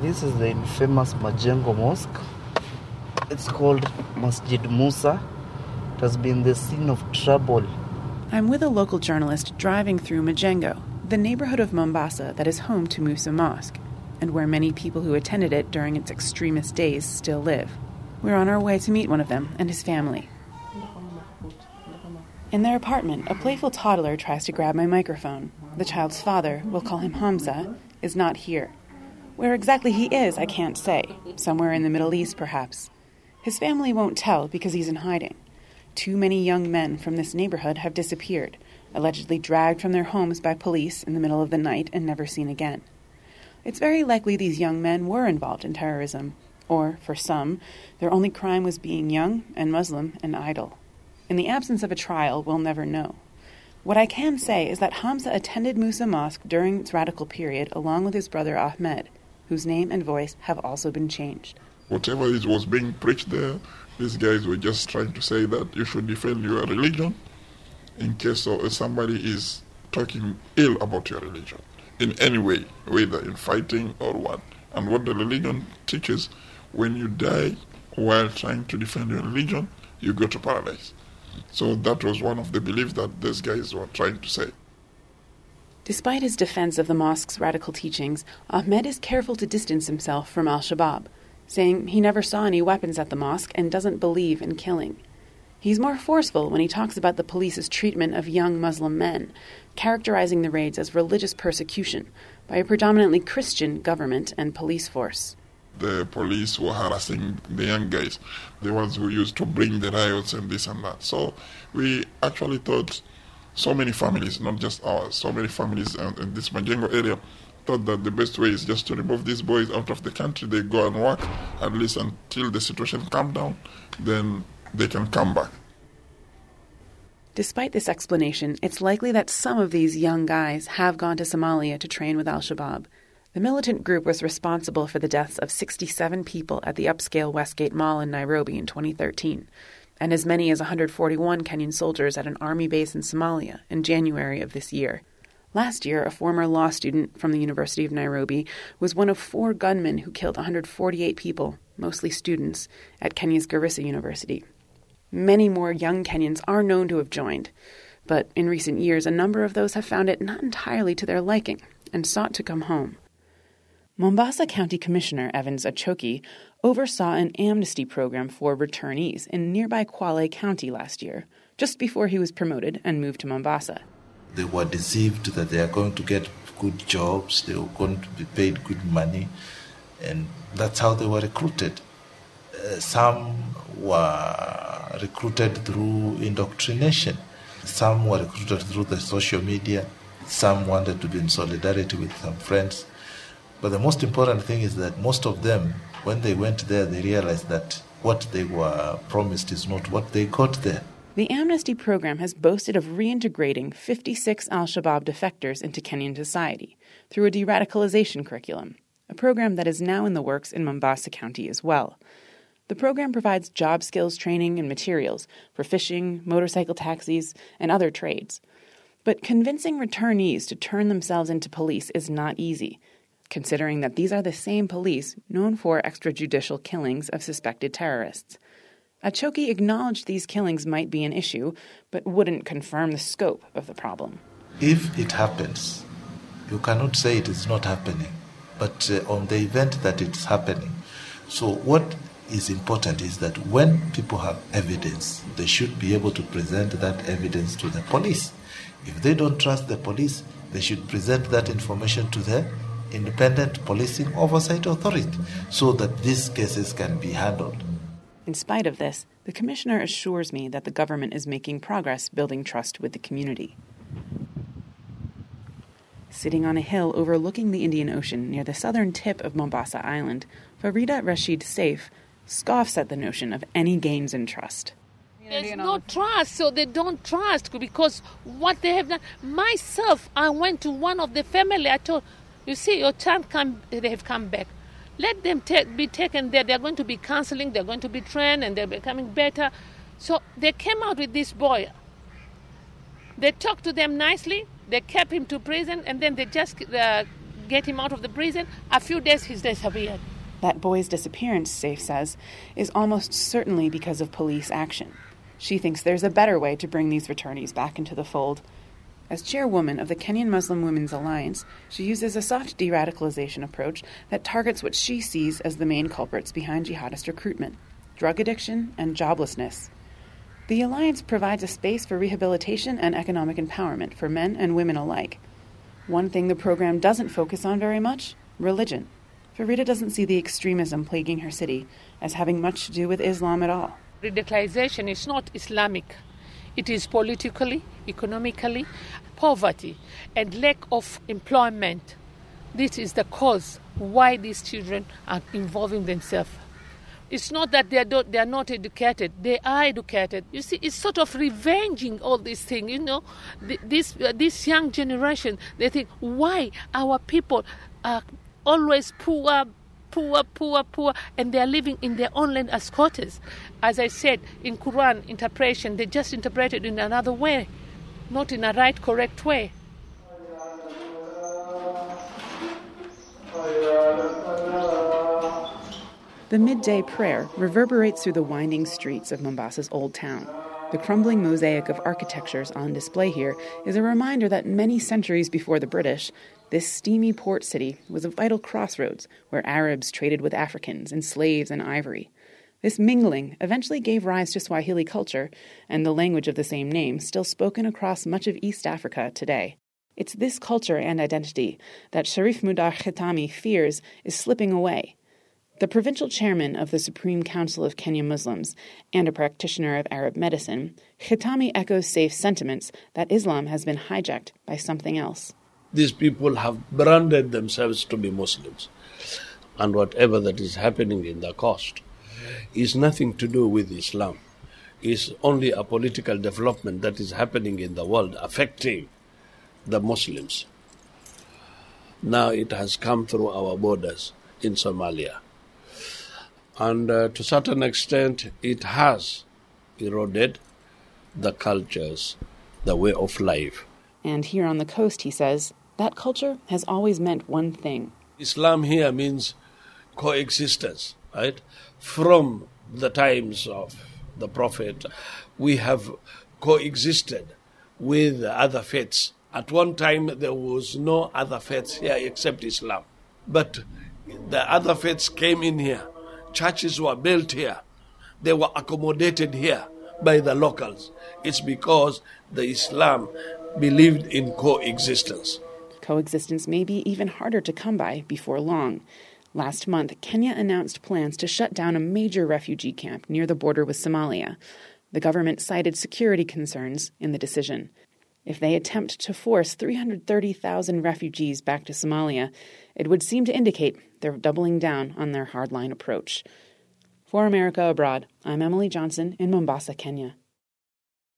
This is the infamous Majengo Mosque. It's called Masjid Musa. It has been the scene of trouble. I'm with a local journalist driving through Majengo, the neighborhood of Mombasa that is home to Musa Mosque, and where many people who attended it during its extremist days still live. We're on our way to meet one of them and his family. In their apartment, a playful toddler tries to grab my microphone. The child's father, we'll call him Hamza, is not here. Where exactly he is, I can't say. Somewhere in the Middle East, perhaps. His family won't tell because he's in hiding. Too many young men from this neighborhood have disappeared, allegedly dragged from their homes by police in the middle of the night and never seen again. It's very likely these young men were involved in terrorism, or, for some, their only crime was being young and Muslim and idle. In the absence of a trial, we'll never know. What I can say is that Hamza attended Musa Mosque during its radical period along with his brother Ahmed, whose name and voice have also been changed. Whatever is was being preached there, these guys were just trying to say that you should defend your religion in case somebody is talking ill about your religion in any way, whether in fighting or what. And what the religion teaches, when you die while trying to defend your religion, you go to paradise. So that was one of the beliefs that these guys were trying to say. Despite his defense of the mosque's radical teachings, Ahmed is careful to distance himself from al Shabaab, saying he never saw any weapons at the mosque and doesn't believe in killing. He's more forceful when he talks about the police's treatment of young Muslim men, characterizing the raids as religious persecution by a predominantly Christian government and police force. The police were harassing the young guys, the ones who used to bring the riots and this and that. So we actually thought so many families, not just ours, so many families in this Majengo area thought that the best way is just to remove these boys out of the country. They go and work at least until the situation calm down, then they can come back. Despite this explanation, it's likely that some of these young guys have gone to Somalia to train with Al Shabaab. The militant group was responsible for the deaths of 67 people at the upscale Westgate Mall in Nairobi in 2013, and as many as 141 Kenyan soldiers at an army base in Somalia in January of this year. Last year, a former law student from the University of Nairobi was one of four gunmen who killed 148 people, mostly students, at Kenya's Garissa University. Many more young Kenyans are known to have joined, but in recent years, a number of those have found it not entirely to their liking and sought to come home. Mombasa County Commissioner Evans Achoki oversaw an amnesty program for returnees in nearby Kwale County last year, just before he was promoted and moved to Mombasa. They were deceived that they are going to get good jobs, they were going to be paid good money, and that's how they were recruited. Uh, some were recruited through indoctrination, some were recruited through the social media, some wanted to be in solidarity with some friends but the most important thing is that most of them, when they went there, they realized that what they were promised is not what they got there. The amnesty program has boasted of reintegrating 56 al Shabaab defectors into Kenyan society through a de radicalization curriculum, a program that is now in the works in Mombasa County as well. The program provides job skills training and materials for fishing, motorcycle taxis, and other trades. But convincing returnees to turn themselves into police is not easy considering that these are the same police known for extrajudicial killings of suspected terrorists. Achoki acknowledged these killings might be an issue, but wouldn't confirm the scope of the problem. If it happens, you cannot say it is not happening, but uh, on the event that it's happening. So, what is important is that when people have evidence, they should be able to present that evidence to the police. If they don't trust the police, they should present that information to the independent policing oversight authority so that these cases can be handled. In spite of this, the Commissioner assures me that the government is making progress building trust with the community. Sitting on a hill overlooking the Indian Ocean near the southern tip of Mombasa Island, Farida Rashid Saif scoffs at the notion of any gains in trust. There's no trust, so they don't trust because what they have done. Myself, I went to one of the family. I told, you see, your child come, they have come back. Let them take, be taken there. They're going to be counseling, they're going to be trained, and they're becoming better. So they came out with this boy. They talked to them nicely. They kept him to prison, and then they just uh, get him out of the prison. A few days, he's disappeared. That boy's disappearance, Saif says, is almost certainly because of police action. She thinks there's a better way to bring these returnees back into the fold. As chairwoman of the Kenyan Muslim Women's Alliance, she uses a soft de radicalization approach that targets what she sees as the main culprits behind jihadist recruitment drug addiction and joblessness. The Alliance provides a space for rehabilitation and economic empowerment for men and women alike. One thing the program doesn't focus on very much religion. Farida doesn't see the extremism plaguing her city as having much to do with Islam at all. Radicalization is not Islamic, it is politically, economically, poverty, and lack of employment. This is the cause why these children are involving themselves. It's not that they are, not, they are not educated; they are educated. You see, it's sort of revenging all these things. You know, this uh, this young generation they think why our people are always poor, poor, poor, poor, and they are living in their own land as squatters. As I said, in Quran interpretation, they just interpret it in another way, not in a right, correct way. The midday prayer reverberates through the winding streets of Mombasa's old town. The crumbling mosaic of architectures on display here is a reminder that many centuries before the British, this steamy port city was a vital crossroads where Arabs traded with Africans and slaves and ivory. This mingling eventually gave rise to Swahili culture and the language of the same name, still spoken across much of East Africa today. It's this culture and identity that Sharif Mudar Khatami fears is slipping away the provincial chairman of the Supreme Council of Kenya Muslims and a practitioner of Arab medicine, Khatami echoes Saif's sentiments that Islam has been hijacked by something else. These people have branded themselves to be Muslims, and whatever that is happening in the coast is nothing to do with Islam. It's only a political development that is happening in the world affecting the Muslims. Now it has come through our borders in Somalia and uh, to certain extent it has eroded the cultures, the way of life. And here on the coast, he says, that culture has always meant one thing. Islam here means coexistence, right? From the times of the Prophet, we have coexisted with other faiths. At one time, there was no other faiths here except Islam. But the other faiths came in here churches were built here, they were accommodated here by the locals. It's because the Islam believed in coexistence. Coexistence may be even harder to come by before long. Last month, Kenya announced plans to shut down a major refugee camp near the border with Somalia. The government cited security concerns in the decision. If they attempt to force 330,000 refugees back to Somalia, it would seem to indicate they're doubling down on their hardline approach. For America Abroad, I'm Emily Johnson in Mombasa, Kenya.